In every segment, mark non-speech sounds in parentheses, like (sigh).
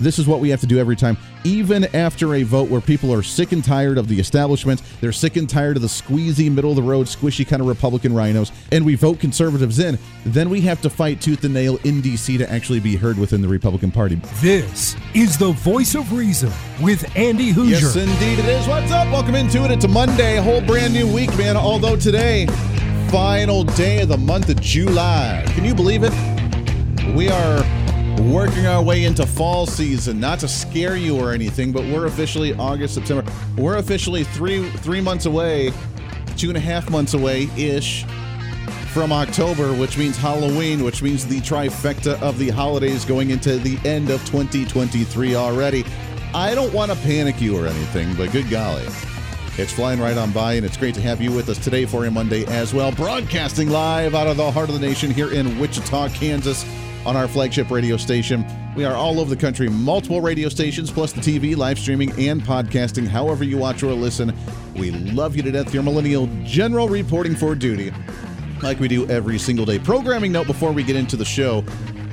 this is what we have to do every time, even after a vote where people are sick and tired of the establishment, they're sick and tired of the squeezy, middle of the road, squishy kind of Republican rhinos, and we vote conservatives in, then we have to fight tooth and nail in D.C. to actually be heard within the Republican Party. This is the voice of reason with Andy Hooser. Yes, indeed it is. What's up? Welcome into it. It's a Monday, a whole brand new week, man. Although today, final day of the month of July. Can you believe it? We are working our way into fall season. Not to scare you or anything, but we're officially August, September. We're officially three three months away, two and a half months away ish from October, which means Halloween, which means the trifecta of the holidays going into the end of 2023 already. I don't want to panic you or anything, but good golly. It's flying right on by, and it's great to have you with us today for a Monday as well. Broadcasting live out of the heart of the nation here in Wichita, Kansas on our flagship radio station. We are all over the country, multiple radio stations, plus the TV, live streaming, and podcasting. However, you watch or listen, we love you to death. Your millennial general reporting for duty, like we do every single day. Programming note before we get into the show.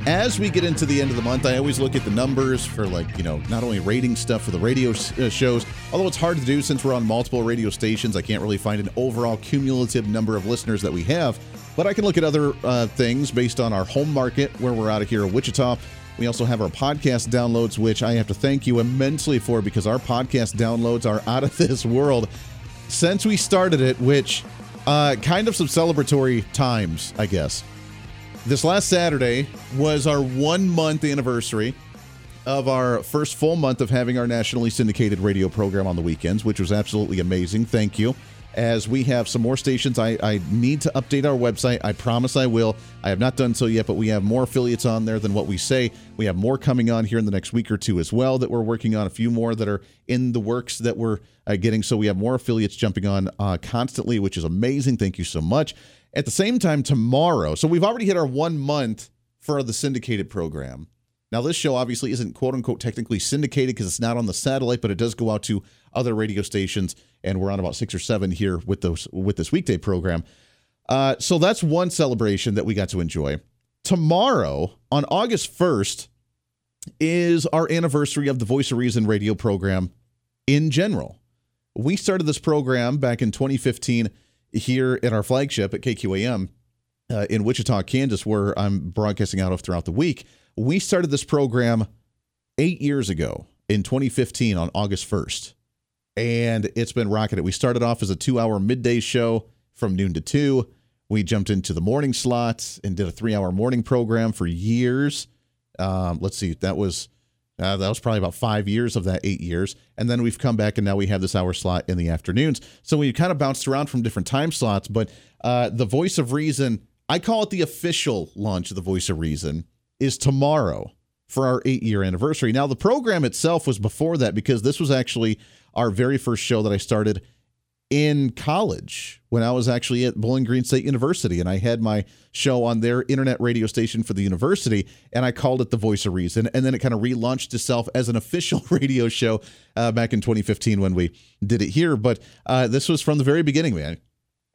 As we get into the end of the month, I always look at the numbers for, like, you know, not only rating stuff for the radio uh, shows, although it's hard to do since we're on multiple radio stations. I can't really find an overall cumulative number of listeners that we have. But I can look at other uh, things based on our home market where we're out of here in Wichita. We also have our podcast downloads, which I have to thank you immensely for because our podcast downloads are out of (laughs) this world since we started it, which uh, kind of some celebratory times, I guess. This last Saturday was our one month anniversary of our first full month of having our nationally syndicated radio program on the weekends, which was absolutely amazing. Thank you as we have some more stations. I, I need to update our website. I promise I will. I have not done so yet, but we have more affiliates on there than what we say. We have more coming on here in the next week or two as well that we're working on. A few more that are in the works that we're uh, getting. So we have more affiliates jumping on uh, constantly, which is amazing. Thank you so much. At the same time, tomorrow, so we've already hit our one month for the syndicated program. Now, this show obviously isn't quote unquote technically syndicated because it's not on the satellite, but it does go out to other radio stations, and we're on about six or seven here with those with this weekday program. Uh, so that's one celebration that we got to enjoy. Tomorrow, on August 1st, is our anniversary of the Voice of Reason radio program in general. We started this program back in 2015 here at our flagship at KQAM uh, in Wichita, Kansas, where I'm broadcasting out of throughout the week. We started this program eight years ago in 2015 on August 1st and it's been rocketed. We started off as a two hour midday show from noon to two. We jumped into the morning slots and did a three hour morning program for years. Um, let's see, that was uh, that was probably about five years of that eight years. And then we've come back and now we have this hour slot in the afternoons. So we kind of bounced around from different time slots, but uh, the voice of reason, I call it the official launch of the voice of reason, is tomorrow for our eight year anniversary. Now, the program itself was before that because this was actually our very first show that I started in college when I was actually at Bowling Green State University. And I had my show on their internet radio station for the university, and I called it The Voice of Reason. And then it kind of relaunched itself as an (laughs) official radio show uh, back in 2015 when we did it here. But uh, this was from the very beginning, man.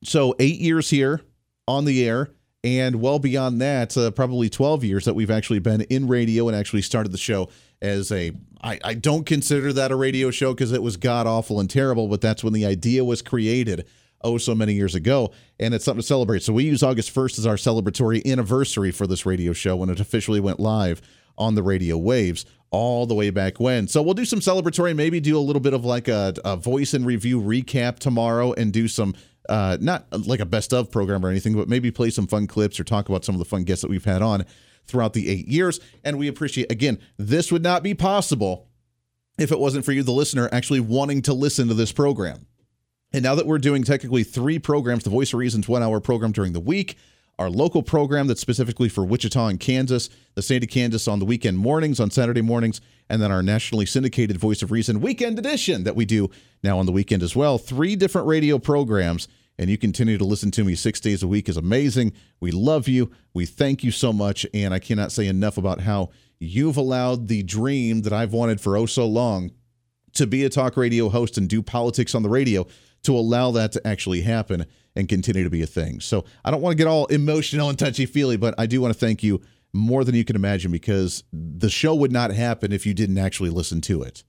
So, eight years here on the air. And well beyond that, uh, probably 12 years that we've actually been in radio and actually started the show as a I, I don't consider that a radio show because it was god awful and terrible, but that's when the idea was created oh so many years ago. And it's something to celebrate. So we use august 1st as our celebratory anniversary for this radio show when it officially went live on the radio waves all the way back when. So we'll do some celebratory maybe do a little bit of like a, a voice and review recap tomorrow and do some uh, not like a best of program or anything but maybe play some fun clips or talk about some of the fun guests that we've had on throughout the eight years. And we appreciate, again, this would not be possible if it wasn't for you, the listener, actually wanting to listen to this program. And now that we're doing technically three programs, the Voice of Reason's one hour program during the week, our local program that's specifically for Wichita and Kansas, the state of Kansas on the weekend mornings, on Saturday mornings, and then our nationally syndicated Voice of Reason weekend edition that we do now on the weekend as well. Three different radio programs and you continue to listen to me six days a week is amazing. We love you. We thank you so much. And I cannot say enough about how you've allowed the dream that I've wanted for oh so long to be a talk radio host and do politics on the radio to allow that to actually happen and continue to be a thing. So I don't want to get all emotional and touchy feely, but I do want to thank you more than you can imagine because the show would not happen if you didn't actually listen to it.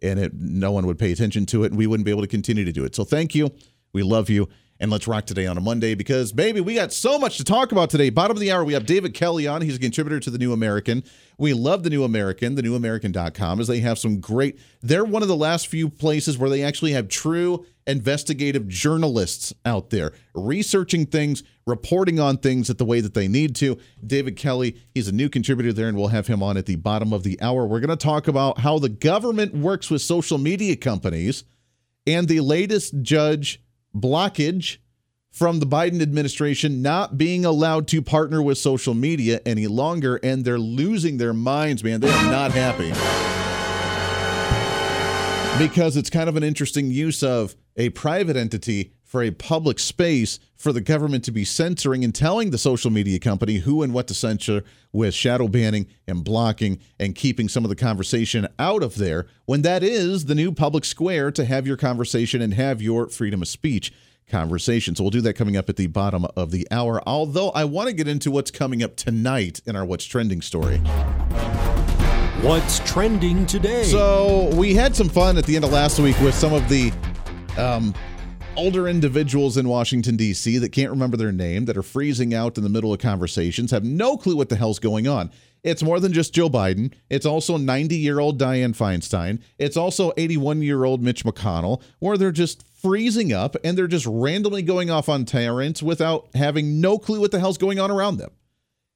And it, no one would pay attention to it, and we wouldn't be able to continue to do it. So thank you. We love you. And let's rock today on a Monday because, baby, we got so much to talk about today. Bottom of the hour, we have David Kelly on. He's a contributor to The New American. We love The New American, thenewamerican.com, as they have some great, they're one of the last few places where they actually have true investigative journalists out there researching things, reporting on things at the way that they need to. David Kelly, he's a new contributor there, and we'll have him on at the bottom of the hour. We're going to talk about how the government works with social media companies and the latest judge blockage from the Biden administration not being allowed to partner with social media any longer, and they're losing their minds, man. They are not happy. Because it's kind of an interesting use of a private entity for a public space for the government to be censoring and telling the social media company who and what to censor with shadow banning and blocking and keeping some of the conversation out of there when that is the new public square to have your conversation and have your freedom of speech conversation. So we'll do that coming up at the bottom of the hour. Although I want to get into what's coming up tonight in our What's Trending story. What's trending today? So we had some fun at the end of last week with some of the um, older individuals in Washington, D.C. that can't remember their name, that are freezing out in the middle of conversations, have no clue what the hell's going on. It's more than just Joe Biden. It's also 90 year old Dianne Feinstein. It's also 81 year old Mitch McConnell, where they're just freezing up and they're just randomly going off on tyrants without having no clue what the hell's going on around them.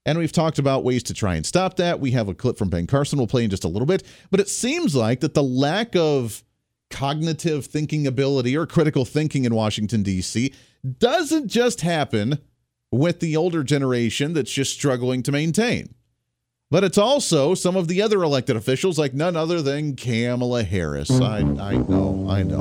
And we've talked about ways to try and stop that. We have a clip from Ben Carson we'll play in just a little bit. But it seems like that the lack of cognitive thinking ability or critical thinking in Washington, D.C. doesn't just happen with the older generation that's just struggling to maintain. But it's also some of the other elected officials, like none other than Kamala Harris. I, I know, I know.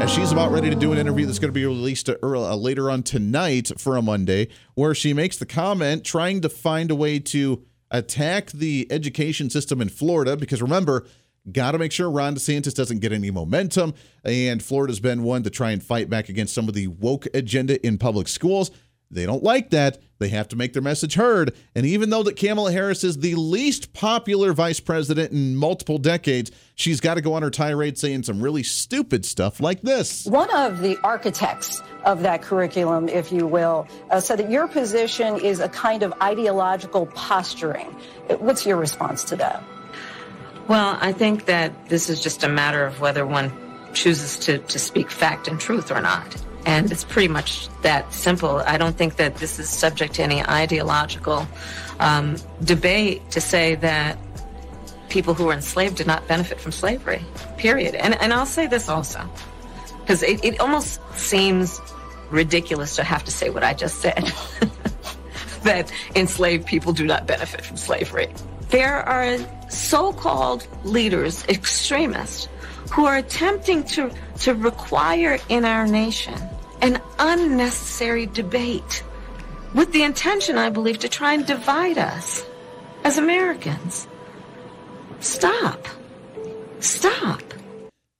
As she's about ready to do an interview that's going to be released uh, later on tonight for a Monday, where she makes the comment trying to find a way to attack the education system in Florida. Because remember, Got to make sure Ron DeSantis doesn't get any momentum. And Florida's been one to try and fight back against some of the woke agenda in public schools. They don't like that. They have to make their message heard. And even though that Kamala Harris is the least popular vice president in multiple decades, she's got to go on her tirade saying some really stupid stuff like this. One of the architects of that curriculum, if you will, uh, said that your position is a kind of ideological posturing. What's your response to that? Well, I think that this is just a matter of whether one chooses to, to speak fact and truth or not. And it's pretty much that simple. I don't think that this is subject to any ideological um, debate to say that people who were enslaved did not benefit from slavery, period. And, and I'll say this also, because it, it almost seems ridiculous to have to say what I just said (laughs) that enslaved people do not benefit from slavery. There are so called leaders, extremists, who are attempting to, to require in our nation an unnecessary debate with the intention, I believe, to try and divide us as Americans. Stop. Stop.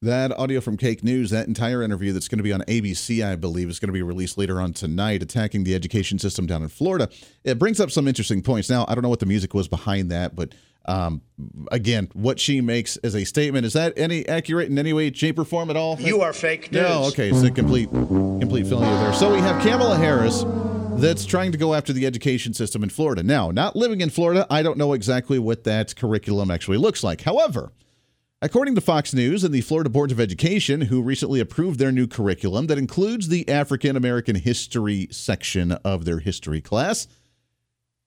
That audio from Cake News, that entire interview that's going to be on ABC, I believe, is going to be released later on tonight, attacking the education system down in Florida. It brings up some interesting points. Now, I don't know what the music was behind that, but um, again, what she makes as a statement is that any accurate in any way, shape, or form at all? You are fake news. No, okay, it's a complete, complete failure there. So we have Kamala Harris that's trying to go after the education system in Florida. Now, not living in Florida, I don't know exactly what that curriculum actually looks like. However, According to Fox News and the Florida Board of Education, who recently approved their new curriculum that includes the African American history section of their history class,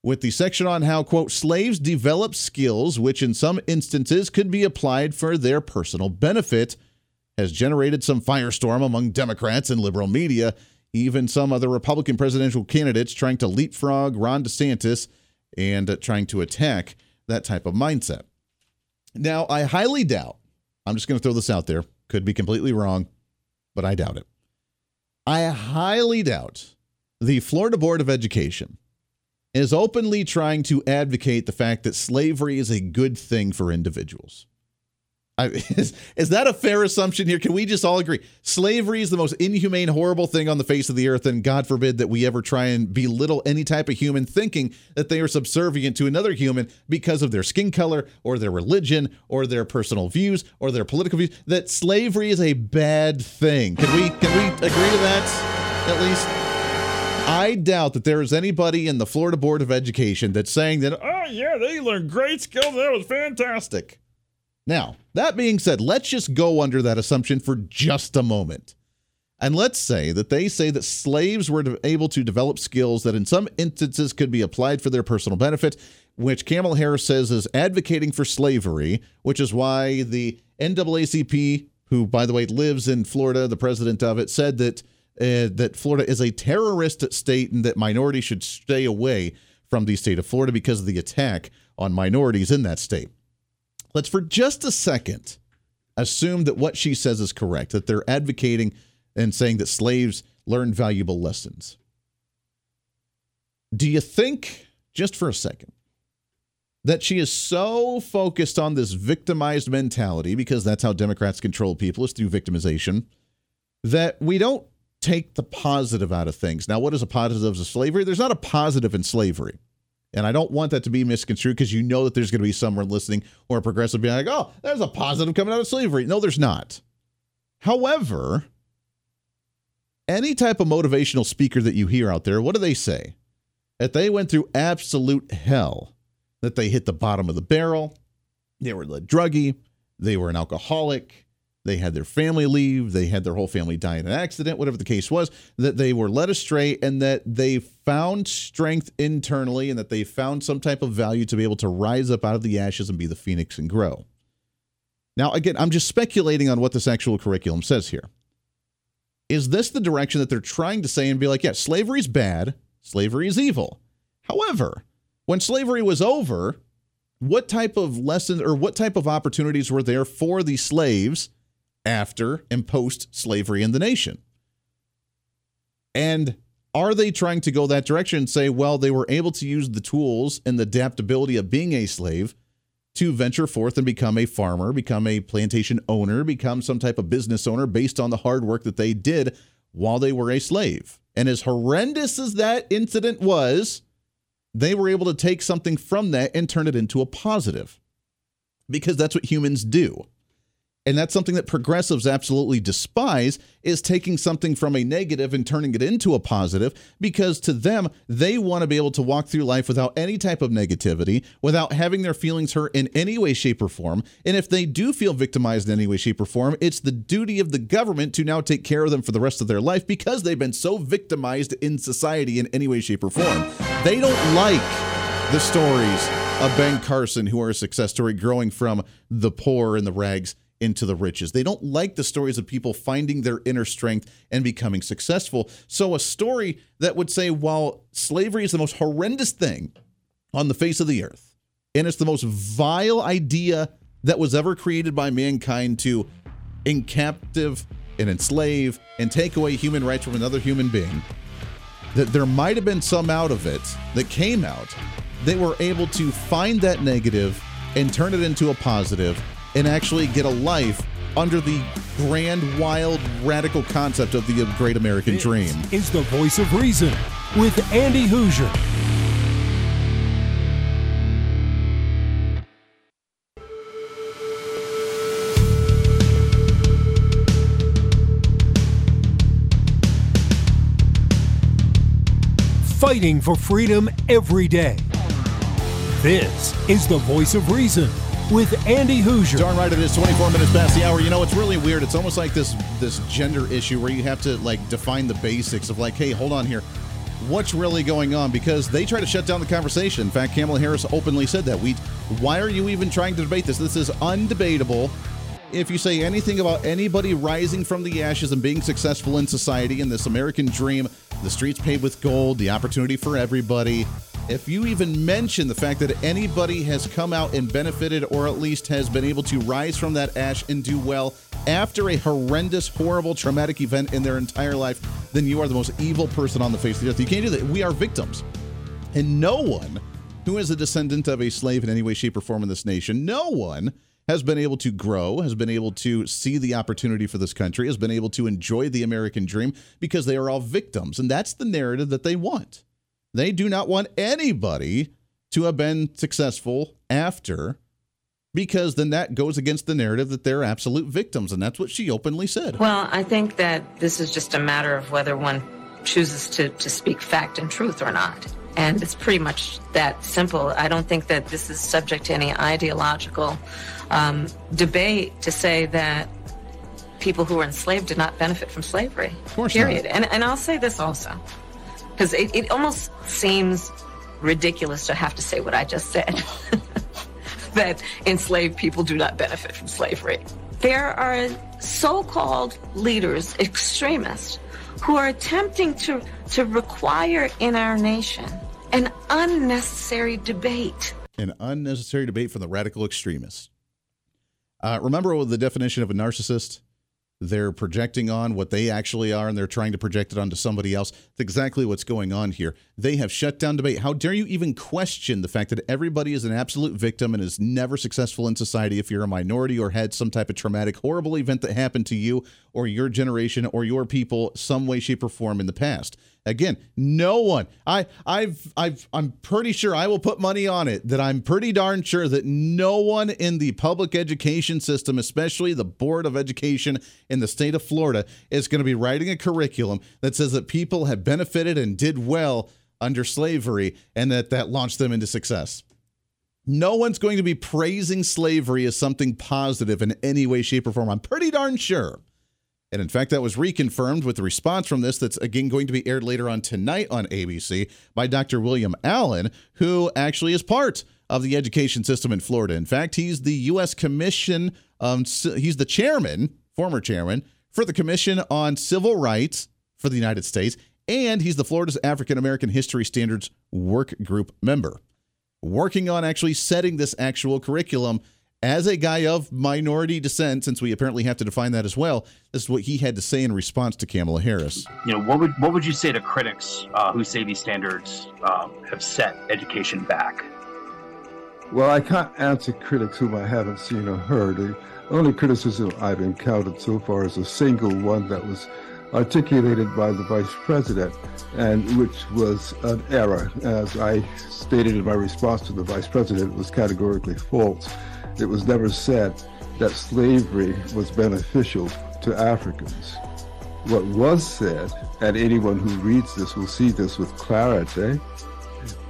with the section on how, quote, slaves develop skills which in some instances could be applied for their personal benefit, has generated some firestorm among Democrats and liberal media, even some other Republican presidential candidates trying to leapfrog Ron DeSantis and trying to attack that type of mindset. Now, I highly doubt, I'm just going to throw this out there, could be completely wrong, but I doubt it. I highly doubt the Florida Board of Education is openly trying to advocate the fact that slavery is a good thing for individuals. I, (laughs) is, is that a fair assumption here? Can we just all agree? Slavery is the most inhumane, horrible thing on the face of the earth, and God forbid that we ever try and belittle any type of human thinking that they are subservient to another human because of their skin color or their religion or their personal views or their political views. That slavery is a bad thing. Can we can we agree to that at least? I doubt that there is anybody in the Florida Board of Education that's saying that, oh, yeah, they learned great skills. That was fantastic. Now, that being said, let's just go under that assumption for just a moment. And let's say that they say that slaves were able to develop skills that in some instances could be applied for their personal benefit, which Kamala Harris says is advocating for slavery, which is why the NAACP, who, by the way, lives in Florida, the president of it, said that. Uh, that Florida is a terrorist state and that minorities should stay away from the state of Florida because of the attack on minorities in that state. Let's for just a second assume that what she says is correct, that they're advocating and saying that slaves learned valuable lessons. Do you think, just for a second, that she is so focused on this victimized mentality, because that's how Democrats control people, is through victimization, that we don't take the positive out of things? Now, what is a positive of slavery? There's not a positive in slavery. And I don't want that to be misconstrued because you know that there's going to be someone listening or a progressive being like, oh, there's a positive coming out of slavery. No, there's not. However, any type of motivational speaker that you hear out there, what do they say? That they went through absolute hell, that they hit the bottom of the barrel, they were a druggie, they were an alcoholic, they had their family leave, they had their whole family die in an accident, whatever the case was, that they were led astray and that they found strength internally and that they found some type of value to be able to rise up out of the ashes and be the phoenix and grow. Now, again, I'm just speculating on what this actual curriculum says here. Is this the direction that they're trying to say and be like, yeah, slavery is bad, slavery is evil? However, when slavery was over, what type of lessons or what type of opportunities were there for the slaves after and post slavery in the nation. And are they trying to go that direction and say, well, they were able to use the tools and the adaptability of being a slave to venture forth and become a farmer, become a plantation owner, become some type of business owner based on the hard work that they did while they were a slave? And as horrendous as that incident was, they were able to take something from that and turn it into a positive because that's what humans do and that's something that progressives absolutely despise is taking something from a negative and turning it into a positive because to them they want to be able to walk through life without any type of negativity without having their feelings hurt in any way shape or form. And if they do feel victimized in any way shape or form it's the duty of the government to now take care of them for the rest of their life because they've been so victimized in society in any way shape or form. They don't like the stories of Ben Carson who are a success story growing from the poor and the rags into the riches. They don't like the stories of people finding their inner strength and becoming successful. So, a story that would say, while slavery is the most horrendous thing on the face of the earth, and it's the most vile idea that was ever created by mankind to encaptive and enslave and take away human rights from another human being, that there might have been some out of it that came out. They were able to find that negative and turn it into a positive and actually get a life under the grand, wild, radical concept of the great American this dream. Is the voice of reason with Andy Hooser. Fighting for freedom every day. This is the voice of reason with Andy Hooser. Darn right it is 24 minutes past the hour. You know, it's really weird. It's almost like this this gender issue where you have to like define the basics of like, hey, hold on here. What's really going on? Because they try to shut down the conversation. In fact, Kamala Harris openly said that. We why are you even trying to debate this? This is undebatable. If you say anything about anybody rising from the ashes and being successful in society in this American dream, the streets paved with gold, the opportunity for everybody, if you even mention the fact that anybody has come out and benefited or at least has been able to rise from that ash and do well after a horrendous, horrible, traumatic event in their entire life, then you are the most evil person on the face of the earth. You can't do that. We are victims. And no one who is a descendant of a slave in any way, shape, or form in this nation, no one has been able to grow, has been able to see the opportunity for this country, has been able to enjoy the American dream because they are all victims. And that's the narrative that they want. They do not want anybody to have been successful after because then that goes against the narrative that they're absolute victims. And that's what she openly said. Well, I think that this is just a matter of whether one chooses to, to speak fact and truth or not. And it's pretty much that simple. I don't think that this is subject to any ideological um, debate to say that people who were enslaved did not benefit from slavery. Of course period. not. And, and I'll say this also, because it, it almost seems ridiculous to have to say what I just said (laughs) that enslaved people do not benefit from slavery. There are so called leaders, extremists, who are attempting to, to require in our nation an unnecessary debate. An unnecessary debate from the radical extremists. Uh, remember the definition of a narcissist? They're projecting on what they actually are and they're trying to project it onto somebody else. That's exactly what's going on here. They have shut down debate. How dare you even question the fact that everybody is an absolute victim and is never successful in society if you're a minority or had some type of traumatic, horrible event that happened to you or your generation or your people some way, shape, or form in the past? Again, no one. I I've I've I'm pretty sure I will put money on it that I'm pretty darn sure that no one in the public education system, especially the Board of Education in the state of Florida, is going to be writing a curriculum that says that people have benefited and did well under slavery and that that launched them into success. No one's going to be praising slavery as something positive in any way, shape, or form. I'm pretty darn sure. And in fact, that was reconfirmed with the response from this that's again going to be aired later on tonight on ABC by Dr. William Allen, who actually is part of the education system in Florida. In fact, he's the U.S. Commission, um, he's the chairman, former chairman, for the Commission on Civil Rights for the United States, and he's the Florida's African American History Standards Work Group member, working on actually setting this actual curriculum as a guy of minority descent, since we apparently have to define that as well, this is what he had to say in response to Kamala Harris. You know, what would what would you say to critics uh, who say these standards um, have set education back? Well, I can't answer critics whom I haven't seen or heard. The only criticism I've encountered so far is a single one that was articulated by the vice president, and which was an error. As I stated in my response to the vice president, it was categorically false. It was never said that slavery was beneficial to Africans. What was said, and anyone who reads this will see this with clarity,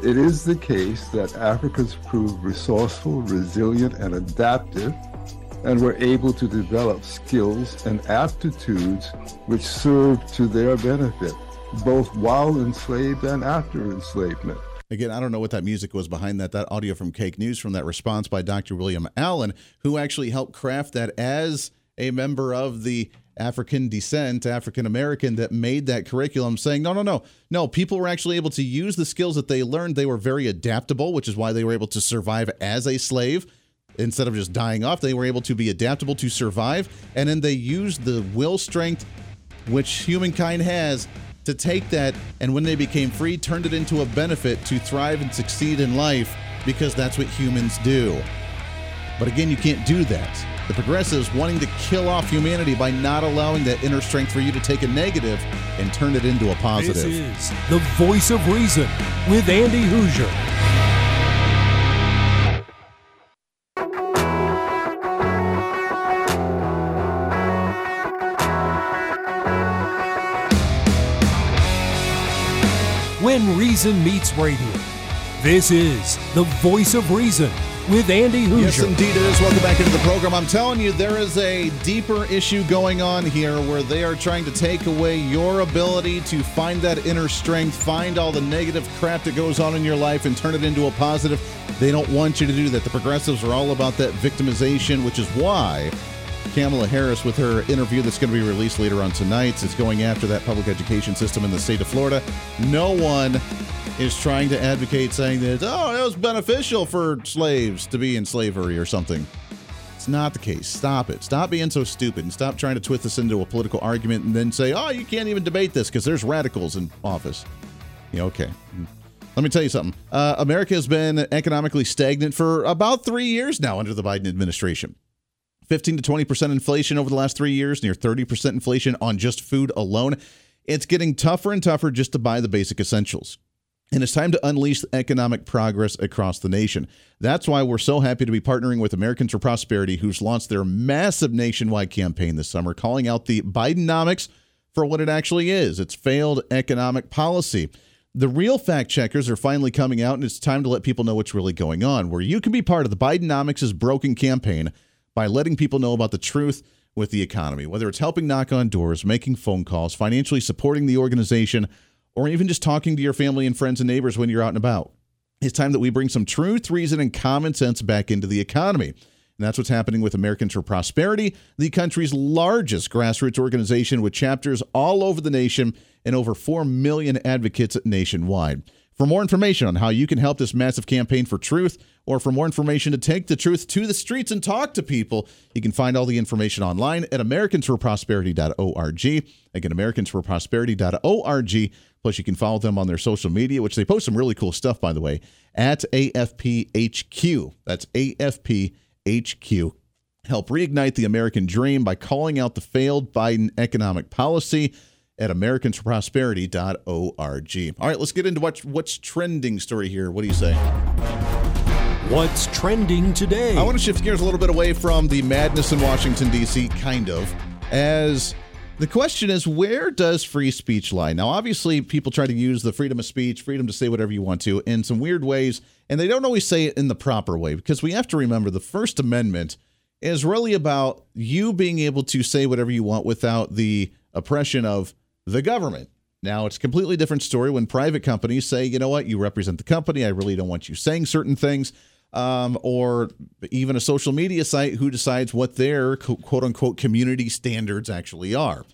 it is the case that Africans proved resourceful, resilient, and adaptive, and were able to develop skills and aptitudes which served to their benefit, both while enslaved and after enslavement. Again, I don't know what that music was behind that. That audio from Cake News from that response by Dr. William Allen, who actually helped craft that as a member of the African descent, African American, that made that curriculum, saying, no, no, no, no, people were actually able to use the skills that they learned. They were very adaptable, which is why they were able to survive as a slave. Instead of just dying off, they were able to be adaptable to survive. And then they used the will strength which humankind has to take that and when they became free, turned it into a benefit to thrive and succeed in life because that's what humans do. But again, you can't do that. The progressives wanting to kill off humanity by not allowing that inner strength for you to take a negative and turn it into a positive. This is the voice of reason with Andy Hooser. Reason Meets Radio. This is the voice of reason with Andy Hooser. Yes, indeed it is. Welcome back into the program. I'm telling you, there is a deeper issue going on here where they are trying to take away your ability to find that inner strength, find all the negative crap that goes on in your life, and turn it into a positive. They don't want you to do that. The progressives are all about that victimization, which is why Kamala Harris, with her interview that's going to be released later on tonight, is going after that public education system in the state of Florida. No one is trying to advocate saying that, oh, it was beneficial for slaves to be in slavery or something. It's not the case. Stop it. Stop being so stupid and stop trying to twist this into a political argument and then say, oh, you can't even debate this because there's radicals in office. Yeah, okay. Let me tell you something. Uh, America has been economically stagnant for about three years now under the Biden administration. 15 to 20% inflation over the last three years, near 30% inflation on just food alone. It's getting tougher and tougher just to buy the basic essentials. And it's time to unleash economic progress across the nation. That's why we're so happy to be partnering with Americans for Prosperity, who's launched their massive nationwide campaign this summer, calling out the Bidenomics for what it actually is it's failed economic policy. The real fact checkers are finally coming out, and it's time to let people know what's really going on. Where you can be part of the Bidenomics Broken campaign by letting people know about the truth with the economy, whether it's helping knock on doors, making phone calls, financially supporting the organization or even just talking to your family and friends and neighbors when you're out and about. It's time that we bring some truth, reason, and common sense back into the economy. And that's what's happening with Americans for Prosperity, the country's largest grassroots organization with chapters all over the nation and over 4 million advocates nationwide. For more information on how you can help this massive campaign for truth, or for more information to take the truth to the streets and talk to people, you can find all the information online at americansforprosperity.org. Again, americansforprosperity.org. Plus, you can follow them on their social media, which they post some really cool stuff, by the way, at AFPHQ. That's AFPHQ. Help reignite the American dream by calling out the failed Biden economic policy at americansprosperity.org. All right, let's get into what, what's trending story here. What do you say? What's trending today? I want to shift gears a little bit away from the madness in Washington, D.C., kind of, as the question is where does free speech lie? Now, obviously, people try to use the freedom of speech, freedom to say whatever you want to, in some weird ways, and they don't always say it in the proper way because we have to remember the First Amendment is really about you being able to say whatever you want without the oppression of the government. Now, it's a completely different story when private companies say, you know what, you represent the company. I really don't want you saying certain things. Um, or even a social media site who decides what their quote unquote community standards actually are.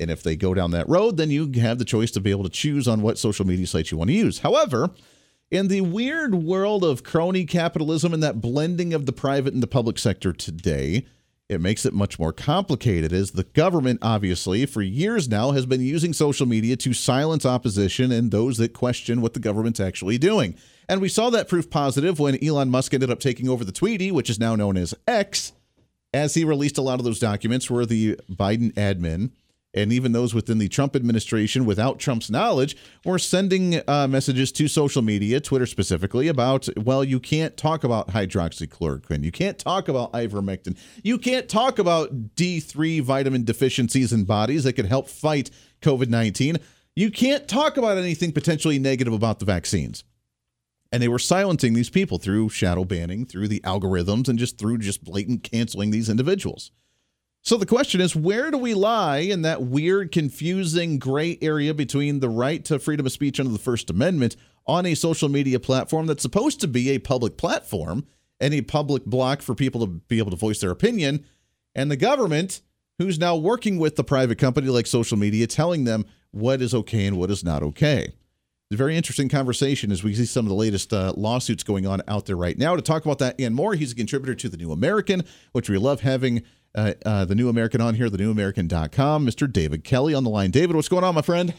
And if they go down that road, then you have the choice to be able to choose on what social media sites you want to use. However, in the weird world of crony capitalism and that blending of the private and the public sector today, it makes it much more complicated as the government, obviously, for years now has been using social media to silence opposition and those that question what the government's actually doing. And we saw that proof positive when Elon Musk ended up taking over the Tweety, which is now known as X, as he released a lot of those documents where the Biden admin and even those within the Trump administration without Trump's knowledge were sending uh, messages to social media, Twitter specifically, about, well, you can't talk about hydroxychloroquine. You can't talk about ivermectin. You can't talk about D3 vitamin deficiencies in bodies that could help fight COVID 19. You can't talk about anything potentially negative about the vaccines. And they were silencing these people through shadow banning, through the algorithms, and just through just blatant canceling these individuals. So the question is, where do we lie in that weird, confusing gray area between the right to freedom of speech under the First Amendment on a social media platform that's supposed to be a public platform and a public block for people to be able to voice their opinion, and the government who's now working with the private company like social media, telling them what is okay and what is not okay? It's a very interesting conversation as we see some of the latest uh, lawsuits going on out there right now. To talk about that and more, he's a contributor to The New American, which we love having uh, uh, the New American on here, thenewamerican.com. Mr. David Kelly on the line. David, what's going on, my friend?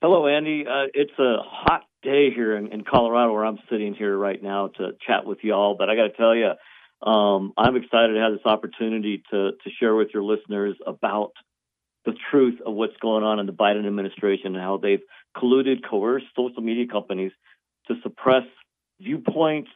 Hello, Andy. Uh, it's a hot day here in, in, Colorado where I'm sitting here right now to chat with y'all. But I got to tell you, um, I'm excited to have this opportunity to, to share with your listeners about the truth of what's going on in the Biden administration and how they've colluded, coerced social media companies to suppress viewpoints,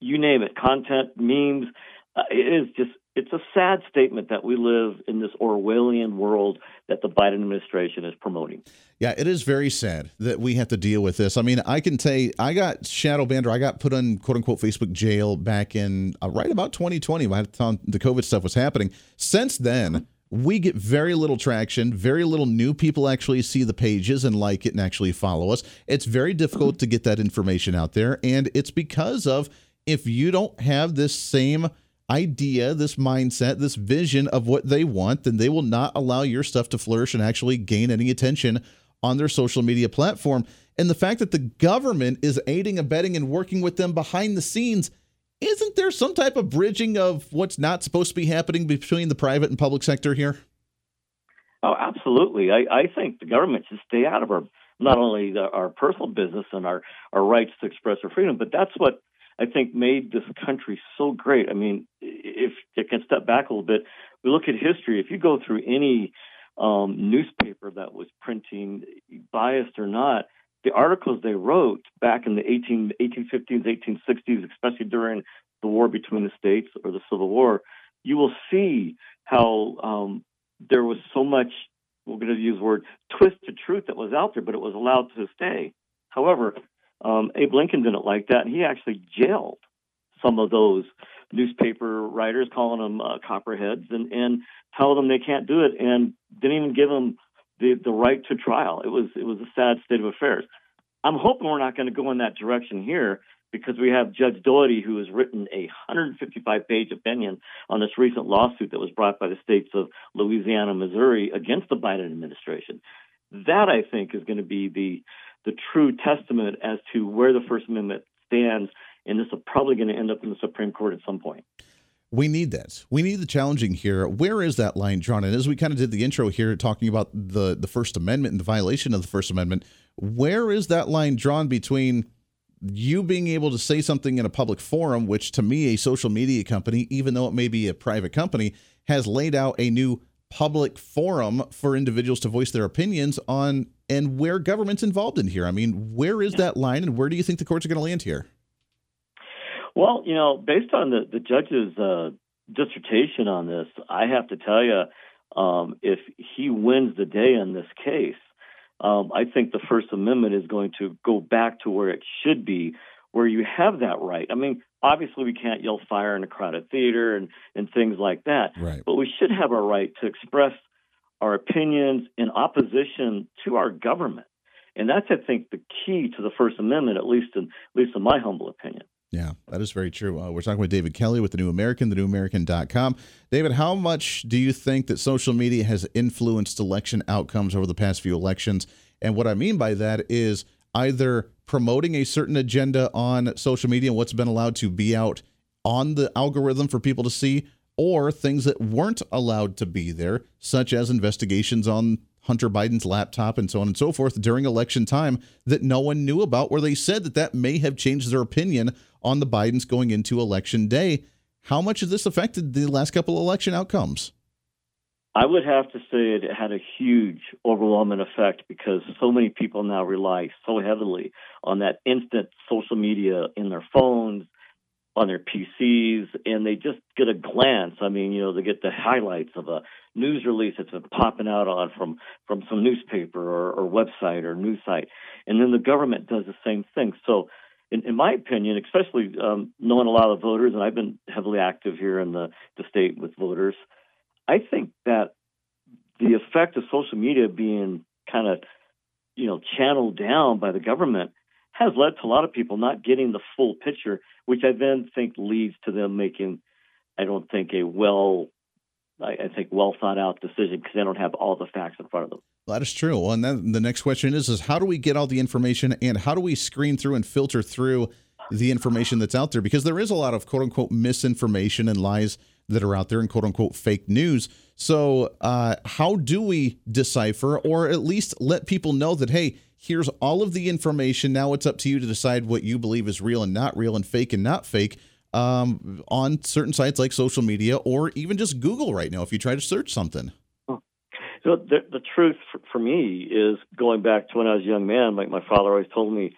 you name it, content, memes. Uh, it is just it's a sad statement that we live in this Orwellian world that the Biden administration is promoting. Yeah, it is very sad that we have to deal with this. I mean, I can you, I got shadow banned or I got put on quote unquote Facebook jail back in uh, right about 2020 by the the COVID stuff was happening. Since then, we get very little traction. Very little new people actually see the pages and like it and actually follow us. It's very difficult to get that information out there. And it's because of if you don't have this same idea, this mindset, this vision of what they want, then they will not allow your stuff to flourish and actually gain any attention on their social media platform. And the fact that the government is aiding, abetting, and working with them behind the scenes, isn't there some type of bridging of what's not supposed to be happening between the private and public sector here? Oh, absolutely. I, I think the government should stay out of our not only the, our personal business and our, our rights to express our freedom, but that's what I think made this country so great. I mean, if you can step back a little bit, we look at history. If you go through any um, newspaper that was printing, biased or not, the articles they wrote back in the 18, 1850s, 1860s, especially during the war between the states or the Civil War, you will see how um, there was so much, we're going to use the word, twisted truth that was out there, but it was allowed to stay. However, um, Abe Lincoln didn't like that, he actually jailed some of those newspaper writers, calling them uh, copperheads, and, and telling them they can't do it, and didn't even give them the, the right to trial. It was it was a sad state of affairs. I'm hoping we're not going to go in that direction here because we have Judge Doughty, who has written a 155 page opinion on this recent lawsuit that was brought by the states of Louisiana Missouri against the Biden administration. That, I think, is going to be the, the true testament as to where the First Amendment stands, and this is probably going to end up in the Supreme Court at some point. We need that. We need the challenging here. Where is that line drawn? And as we kind of did the intro here, talking about the, the First Amendment and the violation of the First Amendment, where is that line drawn between you being able to say something in a public forum, which to me, a social media company, even though it may be a private company, has laid out a new public forum for individuals to voice their opinions on, and where government's involved in here. I mean, where is that line, and where do you think the courts are going to land here? Well, you know, based on the the judge's uh, dissertation on this, I have to tell you, um, if he wins the day in this case, um, I think the First Amendment is going to go back to where it should be, where you have that right. I mean, obviously, we can't yell fire in a crowded theater and, and things like that, right. but we should have a right to express our opinions in opposition to our government. And that's, I think, the key to the First Amendment, at least in, at least in my humble opinion. Yeah, that is very true. Uh, we're talking with David Kelly with the New American, thenewamerican.com. David, how much do you think that social media has influenced election outcomes over the past few elections? And what I mean by that is either promoting a certain agenda on social media and what's been allowed to be out on the algorithm for people to see, or things that weren't allowed to be there, such as investigations on Hunter Biden's laptop and so on and so forth during election time that no one knew about, where they said that that may have changed their opinion on the Bidens going into election day. How much has this affected the last couple election outcomes? I would have to say it had a huge overwhelming effect because so many people now rely so heavily on that instant social media in their phones, on their PCs, and they just get a glance. I mean, you know, they get the highlights of a news release that's been popping out on from from some newspaper or, or website or news site, and then the government does the same thing. So in, in my opinion, especially um, knowing a lot of voters, and I've been heavily active here in the, the state with voters, I think that the effect of social media being kind of, you know, channeled down by the government has led to a lot of people not getting the full picture, which I then think leads to them making, I don't think, a well I, think well thought out decision because they don't have all the facts in front of them. That is true. Well, and then the next question is: is how do we get all the information, and how do we screen through and filter through the information that's out there? Because there is a lot of quote unquote misinformation and lies that are out there, and quote unquote fake news. So, uh, how do we decipher, or at least let people know that hey, here's all of the information. Now it's up to you to decide what you believe is real and not real, and fake and not fake um, on certain sites like social media or even just Google right now if you try to search something? So the, the truth for, for me is going back to when I was a young man, like my father always told me,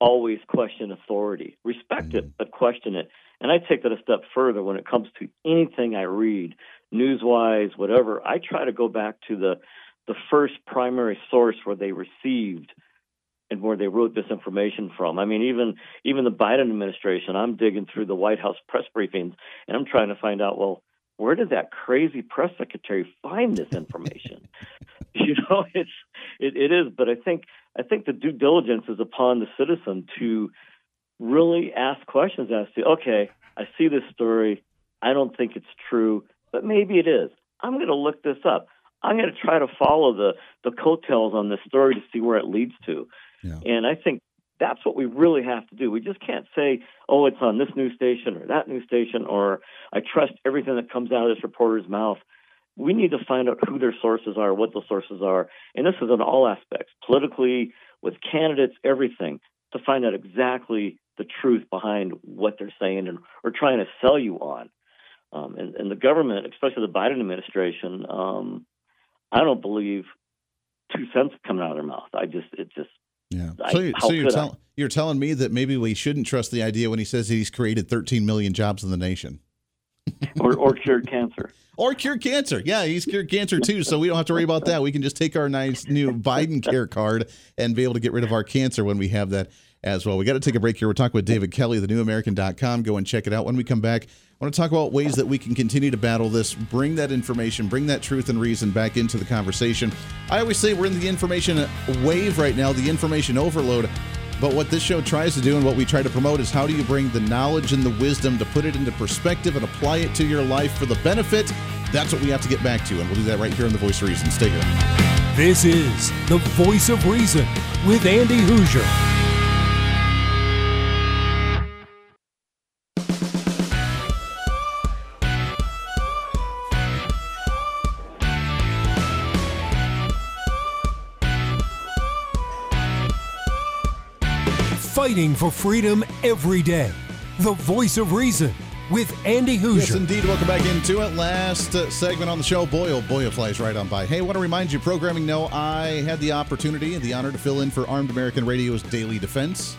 always question authority. Respect mm-hmm. it, but question it. And I take that a step further when it comes to anything I read, news wise, whatever. I try to go back to the the first primary source where they received and where they wrote this information from. I mean, even even the Biden administration, I'm digging through the White House press briefings and I'm trying to find out, well, where did that crazy press secretary find this information? (laughs) you know, it's it, it is, but I think I think the due diligence is upon the citizen to really ask questions as to, okay, I see this story, I don't think it's true, but maybe it is. I'm going to look this up. I'm going to try to follow the the coattails on this story to see where it leads to. Yeah. And I think that's what we really have to do. We just can't say, oh, it's on this news station or that news station, or I trust everything that comes out of this reporter's mouth. we need to find out who their sources are, what the sources are, and this is in all aspects, politically, with candidates, everything, to find out exactly the truth behind what they're saying and or trying to sell you on. Um, and, and, the government, especially the Biden administration, um, I don't believe two cents coming out of their mouth. I just, it just. Yeah. So, so you're, tell, you're telling me that maybe we shouldn't trust the idea when he says he's created 13 million jobs in the nation, or, or cured cancer, or cured cancer. Yeah, he's cured cancer too, so we don't have to worry about that. We can just take our nice new Biden Care card and be able to get rid of our cancer when we have that as well. We got to take a break here. We're talking with David Kelly, the newamerican.com. Go and check it out. When we come back, I want to talk about ways that we can continue to battle this, bring that information, bring that truth and reason back into the conversation. I always say we're in the information wave right now, the information overload. But what this show tries to do and what we try to promote is how do you bring the knowledge and the wisdom to put it into perspective and apply it to your life for the benefit? That's what we have to get back to. And we'll do that right here on The Voice of Reason. Stay here. This is The Voice of Reason with Andy Hooser. Fighting for freedom every day. The voice of reason with Andy Hooser. Yes, indeed. Welcome back into it. Last uh, segment on the show. Boy, oh boy, it flies right on by. Hey, I want to remind you, programming no, I had the opportunity and the honor to fill in for Armed American Radio's Daily Defense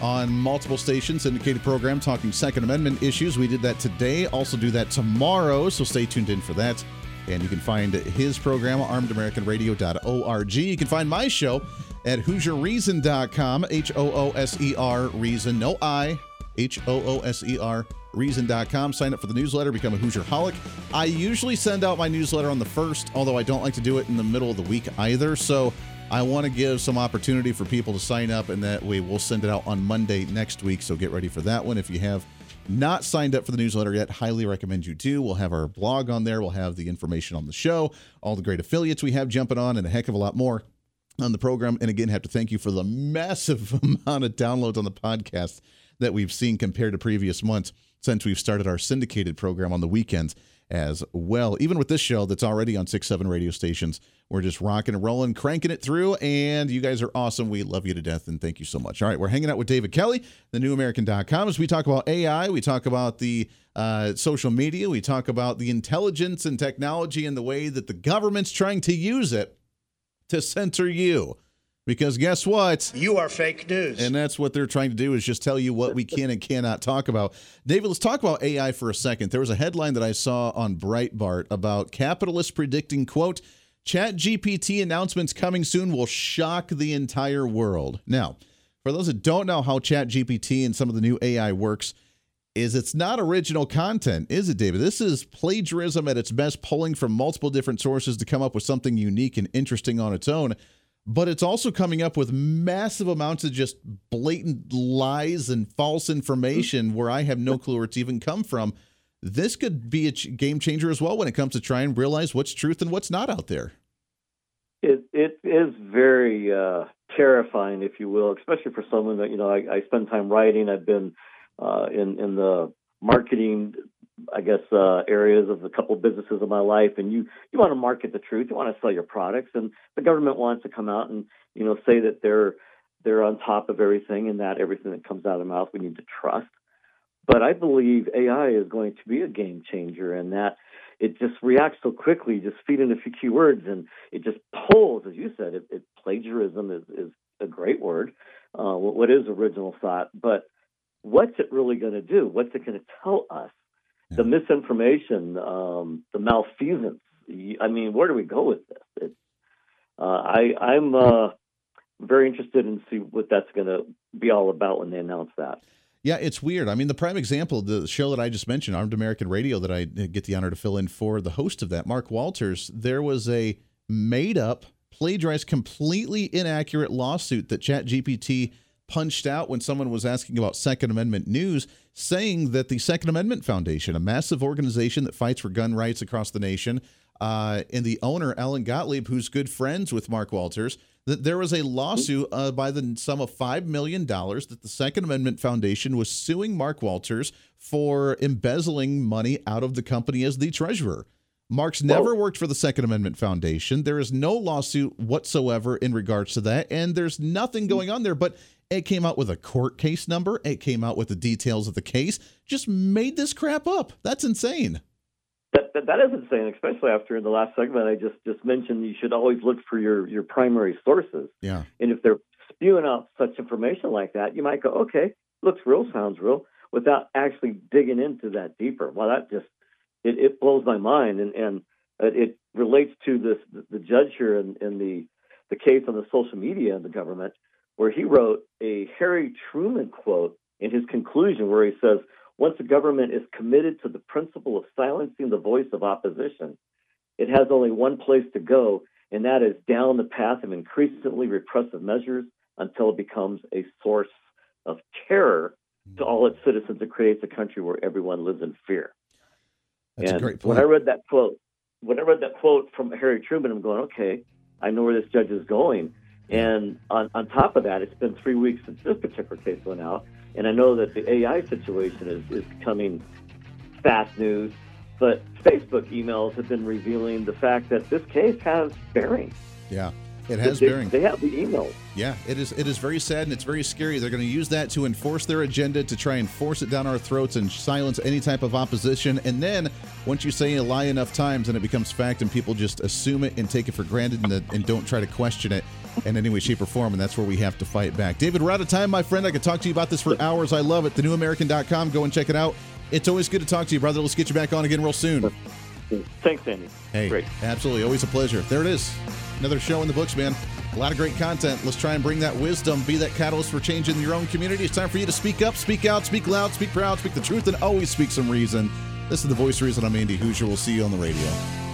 on multiple stations, syndicated program talking Second Amendment issues. We did that today. Also do that tomorrow, so stay tuned in for that. And you can find his program, armedamericanradio.org. You can find my show at HooserReason.com, H O O S E R Reason, no I, H O O S E R Reason.com. Sign up for the newsletter, become a Hooser Holic. I usually send out my newsletter on the first, although I don't like to do it in the middle of the week either. So I want to give some opportunity for people to sign up, and that way we'll send it out on Monday next week. So get ready for that one. If you have not signed up for the newsletter yet, highly recommend you do. We'll have our blog on there. We'll have the information on the show, all the great affiliates we have jumping on, and a heck of a lot more on the program. And again, have to thank you for the massive (laughs) amount of downloads on the podcast that we've seen compared to previous months since we've started our syndicated program on the weekends as well. Even with this show that's already on six, seven radio stations, we're just rocking and rolling, cranking it through. And you guys are awesome. We love you to death. And thank you so much. All right. We're hanging out with David Kelly, the newamerican.com, as we talk about AI. We talk about the uh, social media. We talk about the intelligence and technology and the way that the government's trying to use it to censor you. Because guess what? You are fake news. And that's what they're trying to do is just tell you what we can and cannot talk about. David, let's talk about AI for a second. There was a headline that I saw on Breitbart about capitalists predicting, quote, Chat GPT announcements coming soon will shock the entire world. Now, for those that don't know how Chat GPT and some of the new AI works, is it's not original content, is it, David? This is plagiarism at its best, pulling from multiple different sources to come up with something unique and interesting on its own but it's also coming up with massive amounts of just blatant lies and false information where I have no clue where it's even come from. This could be a game changer as well when it comes to trying to realize what's truth and what's not out there. It it is very uh, terrifying, if you will, especially for someone that you know. I, I spend time writing. I've been uh, in in the marketing I guess uh, areas of a couple businesses of my life, and you you want to market the truth, you want to sell your products, and the government wants to come out and you know say that they're they're on top of everything, and that everything that comes out of their mouth we need to trust. But I believe AI is going to be a game changer, and that it just reacts so quickly. Just feed in a few keywords, and it just pulls, as you said. It, it plagiarism is is a great word. Uh, what is original thought, but what's it really going to do? What's it going to tell us? The misinformation, um, the malfeasance. I mean, where do we go with this? It's, uh, I, I'm uh, very interested in see what that's going to be all about when they announce that. Yeah, it's weird. I mean, the prime example, the show that I just mentioned, Armed American Radio, that I get the honor to fill in for the host of that, Mark Walters, there was a made up, plagiarized, completely inaccurate lawsuit that ChatGPT punched out when someone was asking about Second Amendment news, saying that the Second Amendment Foundation, a massive organization that fights for gun rights across the nation, uh, and the owner, Alan Gottlieb, who's good friends with Mark Walters, that there was a lawsuit uh, by the sum of $5 million that the Second Amendment Foundation was suing Mark Walters for embezzling money out of the company as the treasurer. Mark's never worked for the Second Amendment Foundation. There is no lawsuit whatsoever in regards to that, and there's nothing going on there. But it came out with a court case number. It came out with the details of the case. Just made this crap up. That's insane. That, that, that is insane, especially after in the last segment I just just mentioned you should always look for your your primary sources. Yeah. And if they're spewing out such information like that, you might go, okay, looks real, sounds real, without actually digging into that deeper. Well, that just it, it blows my mind, and and uh, it relates to this the judge here in, in the the case on the social media and the government, where he wrote a Harry Truman quote in his conclusion, where he says, "Once the government is committed to the principle of silencing the voice of opposition, it has only one place to go, and that is down the path of increasingly repressive measures until it becomes a source of terror to all its citizens and creates a country where everyone lives in fear." That's and a great point. When I read that quote, when I read that quote from Harry Truman, I'm going, okay, I know where this judge is going. And on, on top of that, it's been three weeks since this particular case went out, and I know that the AI situation is, is becoming fast news. But Facebook emails have been revealing the fact that this case has bearing. Yeah. It has they, bearing. They have the email. Yeah, it is. It is very sad and it's very scary. They're going to use that to enforce their agenda to try and force it down our throats and silence any type of opposition. And then once you say a lie enough times, and it becomes fact, and people just assume it and take it for granted and, and don't try to question it in any way, shape, or form. And that's where we have to fight back. David, we're out of time, my friend. I could talk to you about this for hours. I love it. TheNewAmerican.com. Go and check it out. It's always good to talk to you, brother. Let's get you back on again real soon. Thanks, Andy. Hey, Great. absolutely. Always a pleasure. There it is. Another show in the books, man. A lot of great content. Let's try and bring that wisdom, be that catalyst for change in your own community. It's time for you to speak up, speak out, speak loud, speak proud, speak the truth, and always speak some reason. This is the voice reason. I'm Andy Hooser. We'll see you on the radio.